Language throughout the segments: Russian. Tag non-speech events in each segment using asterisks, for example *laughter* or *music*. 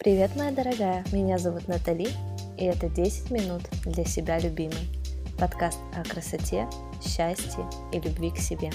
Привет, моя дорогая! Меня зовут Натали, и это 10 минут для себя любимой. Подкаст о красоте, счастье и любви к себе.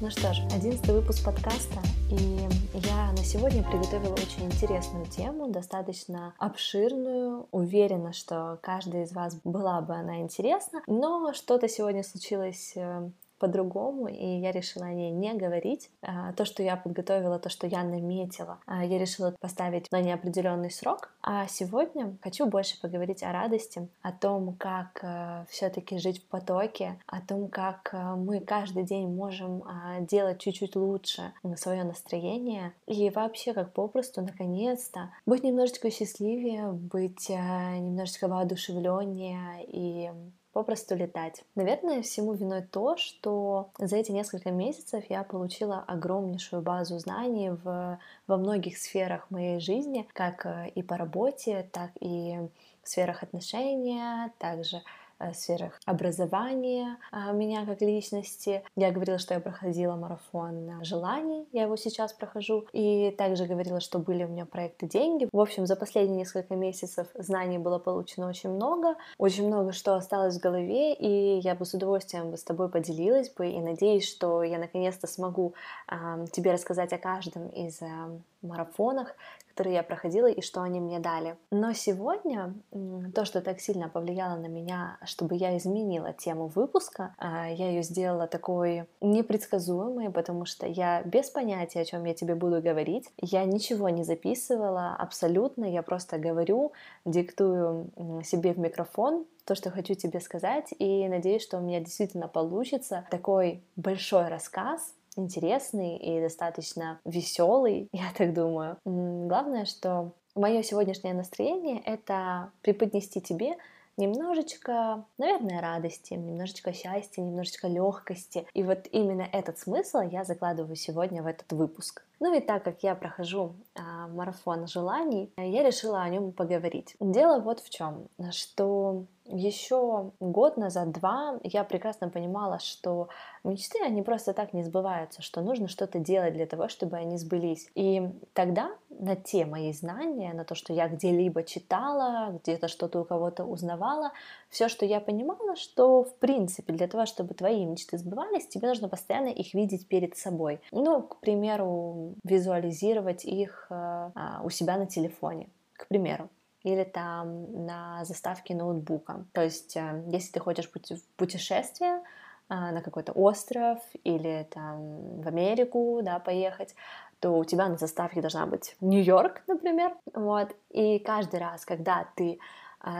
Ну что ж, одиннадцатый выпуск подкаста, и я на сегодня приготовила очень интересную тему, достаточно обширную. Уверена, что каждой из вас была бы она интересна, но что-то сегодня случилось э, по-другому, и я решила о ней не говорить. А, то, что я подготовила, то, что я наметила, а, я решила поставить на неопределенный срок. А сегодня хочу больше поговорить о радости, о том, как э, все-таки жить в потоке, о том, как э, мы каждый день можем а, делать чуть-чуть лучше свое настроение и вообще как попросту, наконец-то, быть немножечко счастливее, быть э, немножечко воодушевленнее и попросту летать. Наверное, всему виной то, что за эти несколько месяцев я получила огромнейшую базу знаний в, во многих сферах моей жизни, как э, и по работе, так и в сферах отношения, также сферах образования а, меня как личности. Я говорила, что я проходила марафон желаний, я его сейчас прохожу, и также говорила, что были у меня проекты деньги. В общем, за последние несколько месяцев знаний было получено очень много, очень много что осталось в голове, и я бы с удовольствием бы с тобой поделилась бы, и надеюсь, что я наконец-то смогу э, тебе рассказать о каждом из э, марафонах, которые я проходила и что они мне дали. Но сегодня то, что так сильно повлияло на меня, чтобы я изменила тему выпуска, а, я ее сделала такой непредсказуемой, потому что я без понятия, о чем я тебе буду говорить. Я ничего не записывала абсолютно, я просто говорю, диктую себе в микрофон то, что хочу тебе сказать, и надеюсь, что у меня действительно получится такой большой рассказ, интересный и достаточно веселый, *laughs* я так думаю. Главное, что мое сегодняшнее настроение — это преподнести тебе немножечко, наверное, радости, немножечко счастья, немножечко легкости. И вот именно этот смысл я закладываю сегодня в этот выпуск. Ну и так как я прохожу а, марафон желаний, я решила о нем поговорить. Дело вот в чем, что еще год назад, два, я прекрасно понимала, что мечты, они просто так не сбываются, что нужно что-то делать для того, чтобы они сбылись. И тогда на те мои знания, на то, что я где-либо читала, где-то что-то у кого-то узнавала, все, что я понимала, что в принципе для того, чтобы твои мечты сбывались, тебе нужно постоянно их видеть перед собой. Ну, к примеру, визуализировать их э, а, у себя на телефоне, к примеру или там на заставке ноутбука. То есть, э, если ты хочешь в путешествие э, на какой-то остров или там в Америку, да, поехать, то у тебя на заставке должна быть Нью-Йорк, например, вот, и каждый раз, когда ты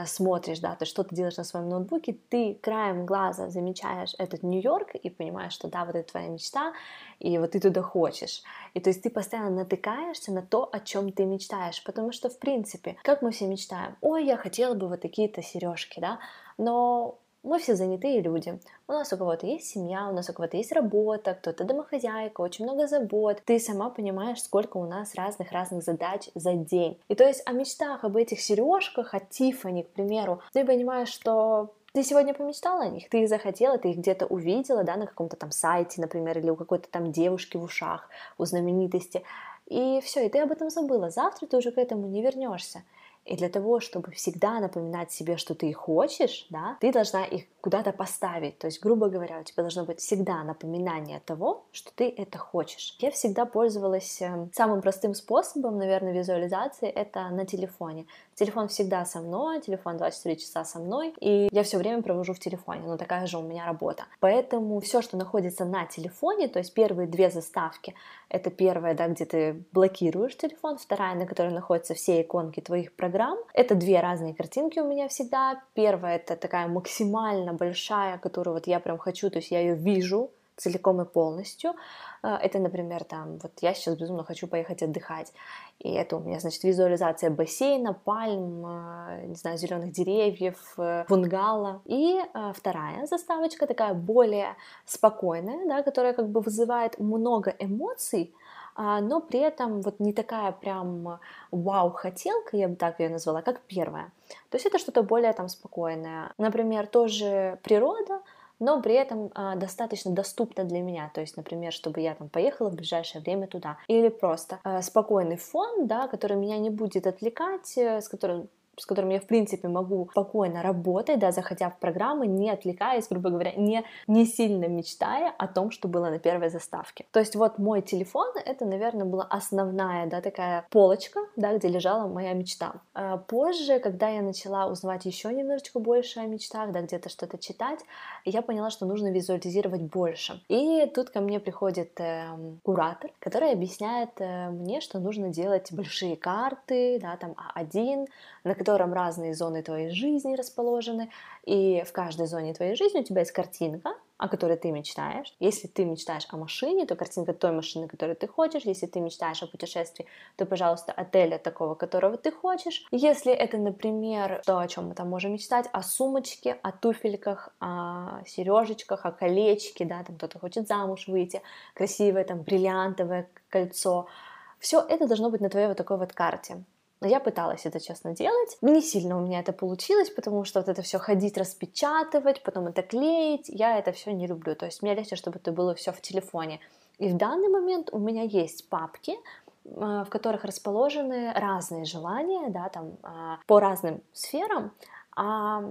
смотришь, да, ты что-то делаешь на своем ноутбуке, ты краем глаза замечаешь этот Нью-Йорк и понимаешь, что да, вот это твоя мечта, и вот ты туда хочешь. И то есть ты постоянно натыкаешься на то, о чем ты мечтаешь, потому что, в принципе, как мы все мечтаем, ой, я хотела бы вот такие-то сережки, да, но мы все занятые люди. У нас у кого-то есть семья, у нас у кого-то есть работа, кто-то домохозяйка, очень много забот. Ты сама понимаешь, сколько у нас разных-разных задач за день. И то есть о мечтах, об этих сережках, о Тифани, к примеру, ты понимаешь, что ты сегодня помечтала о них, ты их захотела, ты их где-то увидела, да, на каком-то там сайте, например, или у какой-то там девушки в ушах, у знаменитости, и все, и ты об этом забыла. Завтра ты уже к этому не вернешься. И для того, чтобы всегда напоминать себе, что ты хочешь, да, ты должна их куда-то поставить. То есть, грубо говоря, у тебя должно быть всегда напоминание того, что ты это хочешь. Я всегда пользовалась эм, самым простым способом, наверное, визуализации, это на телефоне. Телефон всегда со мной, телефон 24 часа со мной, и я все время провожу в телефоне, но такая же у меня работа. Поэтому все, что находится на телефоне, то есть первые две заставки, это первая, да, где ты блокируешь телефон, вторая, на которой находятся все иконки твоих программ. Это две разные картинки у меня всегда. Первая это такая максимально большая, которую вот я прям хочу, то есть я ее вижу целиком и полностью. А, это, например, там, вот я сейчас безумно хочу поехать отдыхать. И это у меня, значит, визуализация бассейна, пальм, а, не знаю, зеленых деревьев, э, бунгало. И а, вторая заставочка такая более спокойная, да, которая как бы вызывает много эмоций, но при этом вот не такая прям вау-хотелка, я бы так ее назвала, как первая. То есть это что-то более там спокойное. Например, тоже природа, но при этом э, достаточно доступно для меня. То есть, например, чтобы я там поехала в ближайшее время туда. Или просто э, спокойный фон, да, который меня не будет отвлекать, э, с которым с которым я, в принципе, могу спокойно работать, да, заходя в программы, не отвлекаясь, грубо говоря, не, не сильно мечтая о том, что было на первой заставке. То есть вот мой телефон, это, наверное, была основная, да, такая полочка, да, где лежала моя мечта. А позже, когда я начала узнавать еще немножечко больше о мечтах, да, где-то что-то читать, я поняла, что нужно визуализировать больше. И тут ко мне приходит э, куратор, который объясняет э, мне, что нужно делать большие карты, да, там А1, на котором разные зоны твоей жизни расположены, и в каждой зоне твоей жизни у тебя есть картинка, о которой ты мечтаешь. Если ты мечтаешь о машине, то картинка той машины, которую ты хочешь. Если ты мечтаешь о путешествии, то, пожалуйста, отеля такого, которого ты хочешь. Если это, например, то, о чем мы там можем мечтать, о сумочке, о туфельках, о сережечках, о колечке, да, там кто-то хочет замуж выйти, красивое там бриллиантовое кольцо. Все это должно быть на твоей вот такой вот карте. Я пыталась это, честно, делать. Не сильно у меня это получилось, потому что вот это все ходить, распечатывать, потом это клеить, я это все не люблю. То есть мне легче, чтобы это было все в телефоне. И в данный момент у меня есть папки, а, в которых расположены разные желания, да, там, а, по разным сферам, а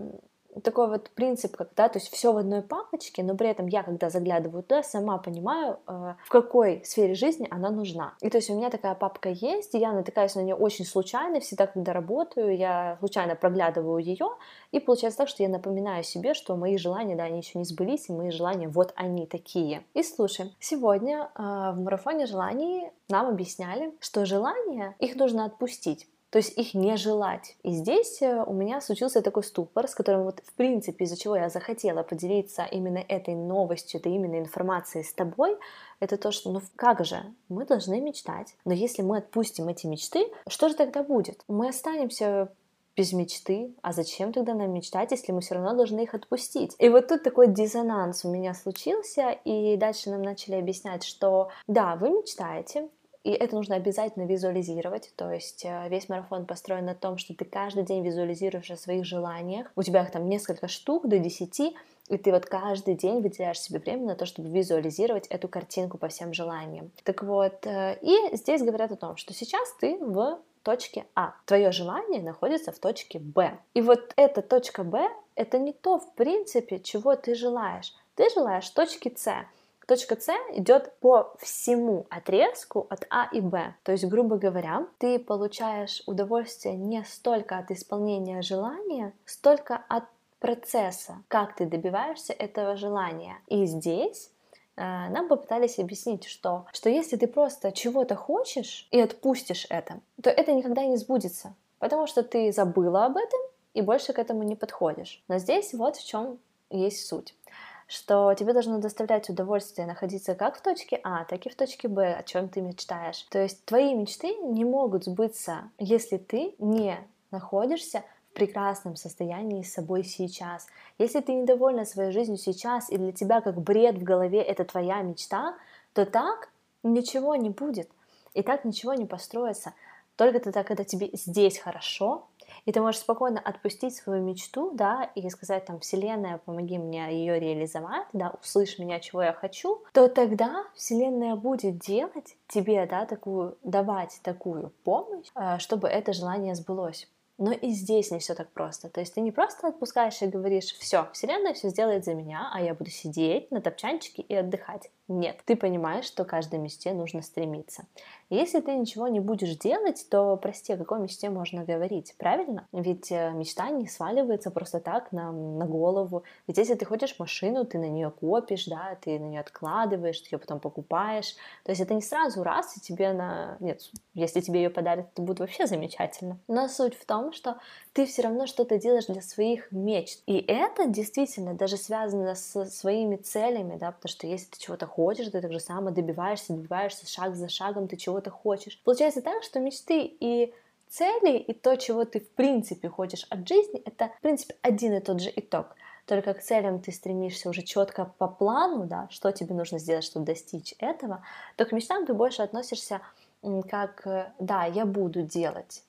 такой вот принцип, когда, то есть все в одной папочке, но при этом я, когда заглядываю туда, сама понимаю, э, в какой сфере жизни она нужна. И то есть у меня такая папка есть, и я натыкаюсь на нее очень случайно, всегда, когда работаю, я случайно проглядываю ее, и получается так, что я напоминаю себе, что мои желания, да, они еще не сбылись, и мои желания, вот они такие. И слушай, сегодня э, в марафоне желаний нам объясняли, что желания, их нужно отпустить то есть их не желать. И здесь э, у меня случился такой ступор, с которым вот в принципе из-за чего я захотела поделиться именно этой новостью, этой именно информацией с тобой, это то, что ну как же, мы должны мечтать, но если мы отпустим эти мечты, что же тогда будет? Мы останемся без мечты, а зачем тогда нам мечтать, если мы все равно должны их отпустить? И вот тут такой диссонанс у меня случился, и дальше нам начали объяснять, что да, вы мечтаете, и это нужно обязательно визуализировать. То есть э, весь марафон построен на том, что ты каждый день визуализируешь о своих желаниях. У тебя их там несколько штук до десяти, и ты вот каждый день выделяешь себе время на то, чтобы визуализировать эту картинку по всем желаниям. Так вот, э, и здесь говорят о том, что сейчас ты в точке А. Твое желание находится в точке Б. И вот эта точка Б — это не то, в принципе, чего ты желаешь. Ты желаешь точки С. Точка С идет по всему отрезку от А и Б. То есть, грубо говоря, ты получаешь удовольствие не столько от исполнения желания, столько от процесса, как ты добиваешься этого желания. И здесь э, нам попытались объяснить, что, что если ты просто чего-то хочешь и отпустишь это, то это никогда не сбудется, потому что ты забыла об этом и больше к этому не подходишь. Но здесь вот в чем есть суть что тебе должно доставлять удовольствие находиться как в точке А, так и в точке Б, о чем ты мечтаешь. То есть твои мечты не могут сбыться, если ты не находишься в прекрасном состоянии с собой сейчас. Если ты недовольна своей жизнью сейчас, и для тебя как бред в голове это твоя мечта, то так ничего не будет. И так ничего не построится. Только тогда, когда тебе здесь хорошо, и ты можешь спокойно отпустить свою мечту, да, и сказать там, Вселенная, помоги мне ее реализовать, да, услышь меня, чего я хочу, то тогда Вселенная будет делать тебе, да, такую, давать такую помощь, э, чтобы это желание сбылось. Но и здесь не все так просто. То есть ты не просто отпускаешь и говоришь, все, Вселенная все сделает за меня, а я буду сидеть на топчанчике и отдыхать. Нет, ты понимаешь, что каждой мечте нужно стремиться. Если ты ничего не будешь делать, то, прости, о какой мечте можно говорить, правильно? Ведь э, мечта не сваливается просто так на, на голову. Ведь если ты хочешь машину, ты на нее копишь, да, ты на нее откладываешь, ты ее потом покупаешь. То есть это не сразу раз, и тебе на... Нет, если тебе ее подарят, это будет вообще замечательно. Но суть в том, что ты все равно что-то делаешь для своих мечт. И это действительно даже связано с своими целями, да, потому что если ты чего-то хочешь, ты так же само добиваешься, добиваешься шаг за шагом, ты чего-то хочешь. Получается так, что мечты и цели, и то, чего ты в принципе хочешь от жизни, это в принципе один и тот же итог. Только к целям ты стремишься уже четко по плану, да, что тебе нужно сделать, чтобы достичь этого, то к мечтам ты больше относишься как, да, я буду делать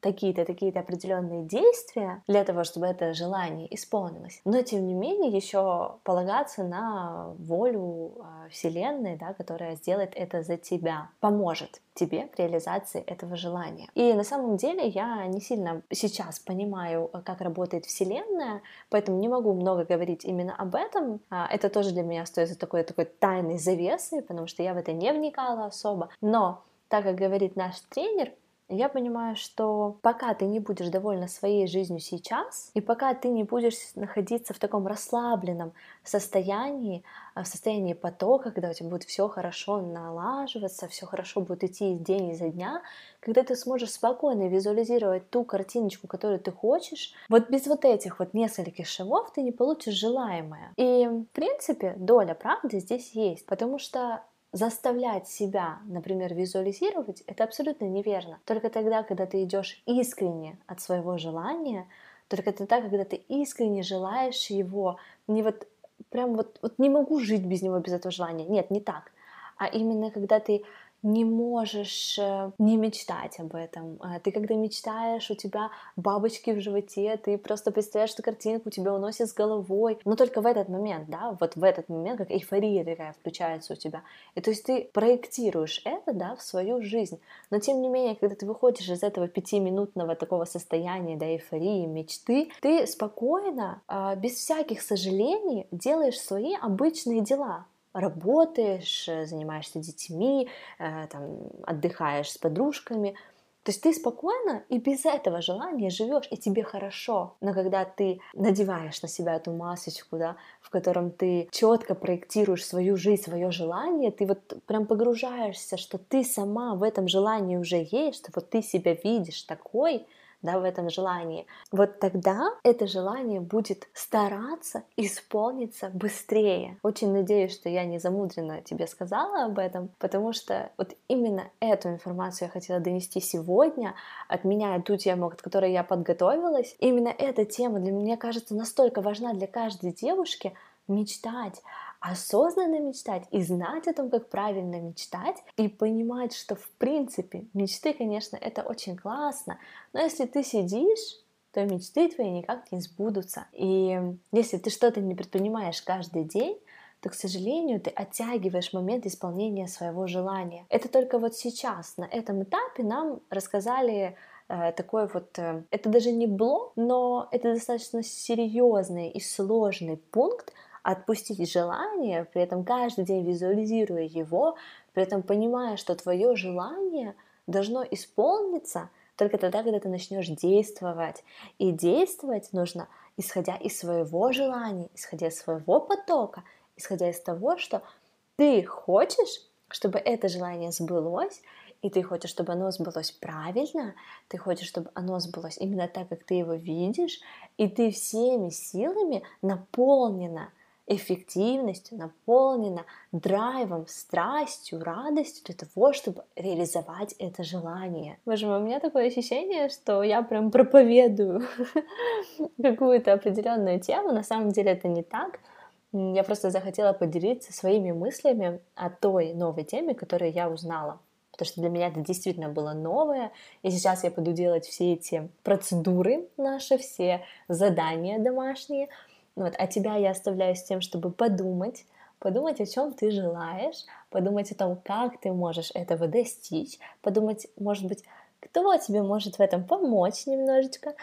такие-то, такие-то определенные действия для того, чтобы это желание исполнилось. Но, тем не менее, еще полагаться на волю а, Вселенной, да, которая сделает это за тебя, поможет тебе в реализации этого желания. И на самом деле я не сильно сейчас понимаю, как работает Вселенная, поэтому не могу много говорить именно об этом. А, это тоже для меня стоит за такой, такой тайной завесой, потому что я в это не вникала особо. Но так как говорит наш тренер, я понимаю, что пока ты не будешь довольна своей жизнью сейчас, и пока ты не будешь находиться в таком расслабленном состоянии, а, в состоянии потока, когда у тебя будет все хорошо налаживаться, все хорошо будет идти день изо дня, когда ты сможешь спокойно визуализировать ту картиночку, которую ты хочешь, вот без вот этих вот нескольких шагов ты не получишь желаемое. И, в принципе, доля правды здесь есть, потому что заставлять себя, например, визуализировать, это абсолютно неверно. Только тогда, когда ты идешь искренне от своего желания, только тогда, когда ты искренне желаешь его, не вот прям вот, вот не могу жить без него, без этого желания. Нет, не так. А именно когда ты не можешь э, не мечтать об этом. А ты когда мечтаешь, у тебя бабочки в животе, ты просто представляешь эту картинку, тебя уносит с головой. Но только в этот момент, да, вот в этот момент, как эйфория такая включается у тебя. И то есть ты проектируешь это, да, в свою жизнь. Но тем не менее, когда ты выходишь из этого пятиминутного такого состояния, да, эйфории, мечты, ты спокойно, а, без всяких сожалений делаешь свои обычные дела работаешь, э, занимаешься детьми, э, там, отдыхаешь с подружками. То есть ты спокойно и без этого желания живешь, и тебе хорошо. Но когда ты надеваешь на себя эту масочку, да, в котором ты четко проектируешь свою жизнь, свое желание, ты вот прям погружаешься, что ты сама в этом желании уже есть, что вот ты себя видишь такой, да, в этом желании, вот тогда это желание будет стараться исполниться быстрее. Очень надеюсь, что я не замудренно тебе сказала об этом, потому что вот именно эту информацию я хотела донести сегодня, отменяя ту тему, от которой я подготовилась. Именно эта тема для меня кажется настолько важна для каждой девушки, мечтать, осознанно мечтать и знать о том, как правильно мечтать, и понимать, что в принципе мечты, конечно, это очень классно, но если ты сидишь то мечты твои никак не сбудутся. И если ты что-то не предпринимаешь каждый день, то, к сожалению, ты оттягиваешь момент исполнения своего желания. Это только вот сейчас, на этом этапе нам рассказали э, такой вот, э, это даже не блок, но это достаточно серьезный и сложный пункт, отпустить желание, при этом каждый день визуализируя его, при этом понимая, что твое желание должно исполниться только тогда, когда ты начнешь действовать. И действовать нужно исходя из своего желания, исходя из своего потока, исходя из того, что ты хочешь, чтобы это желание сбылось, и ты хочешь, чтобы оно сбылось правильно, ты хочешь, чтобы оно сбылось именно так, как ты его видишь, и ты всеми силами наполнена эффективностью, наполнена драйвом, страстью, радостью для того, чтобы реализовать это желание. Боже мой, у меня такое ощущение, что я прям проповедую *laughs* какую-то определенную тему. На самом деле это не так. Я просто захотела поделиться своими мыслями о той новой теме, которую я узнала. Потому что для меня это действительно было новое. И сейчас я буду делать все эти процедуры наши, все задания домашние, вот, а тебя я оставляю с тем, чтобы подумать, подумать, о чем ты желаешь, подумать о том, как ты можешь этого достичь, подумать, может быть, кто тебе может в этом помочь немножечко.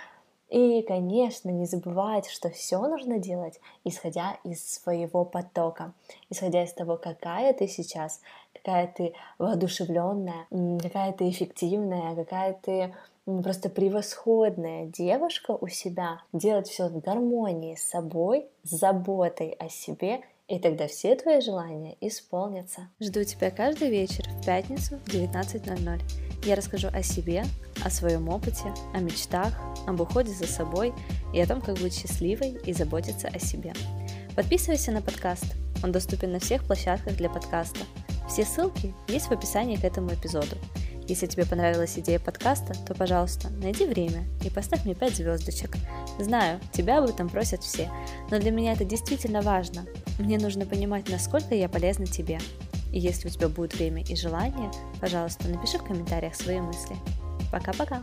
И, конечно, не забывать, что все нужно делать, исходя из своего потока, исходя из того, какая ты сейчас, какая ты воодушевленная, какая ты эффективная, какая ты просто превосходная девушка у себя, делать все в гармонии с собой, с заботой о себе, и тогда все твои желания исполнятся. Жду тебя каждый вечер в пятницу в 19.00. Я расскажу о себе, о своем опыте, о мечтах, об уходе за собой и о том, как быть счастливой и заботиться о себе. Подписывайся на подкаст. Он доступен на всех площадках для подкаста. Все ссылки есть в описании к этому эпизоду. Если тебе понравилась идея подкаста, то, пожалуйста, найди время и поставь мне 5 звездочек. Знаю, тебя об этом просят все, но для меня это действительно важно. Мне нужно понимать, насколько я полезна тебе. И если у тебя будет время и желание, пожалуйста, напиши в комментариях свои мысли. Пока-пока!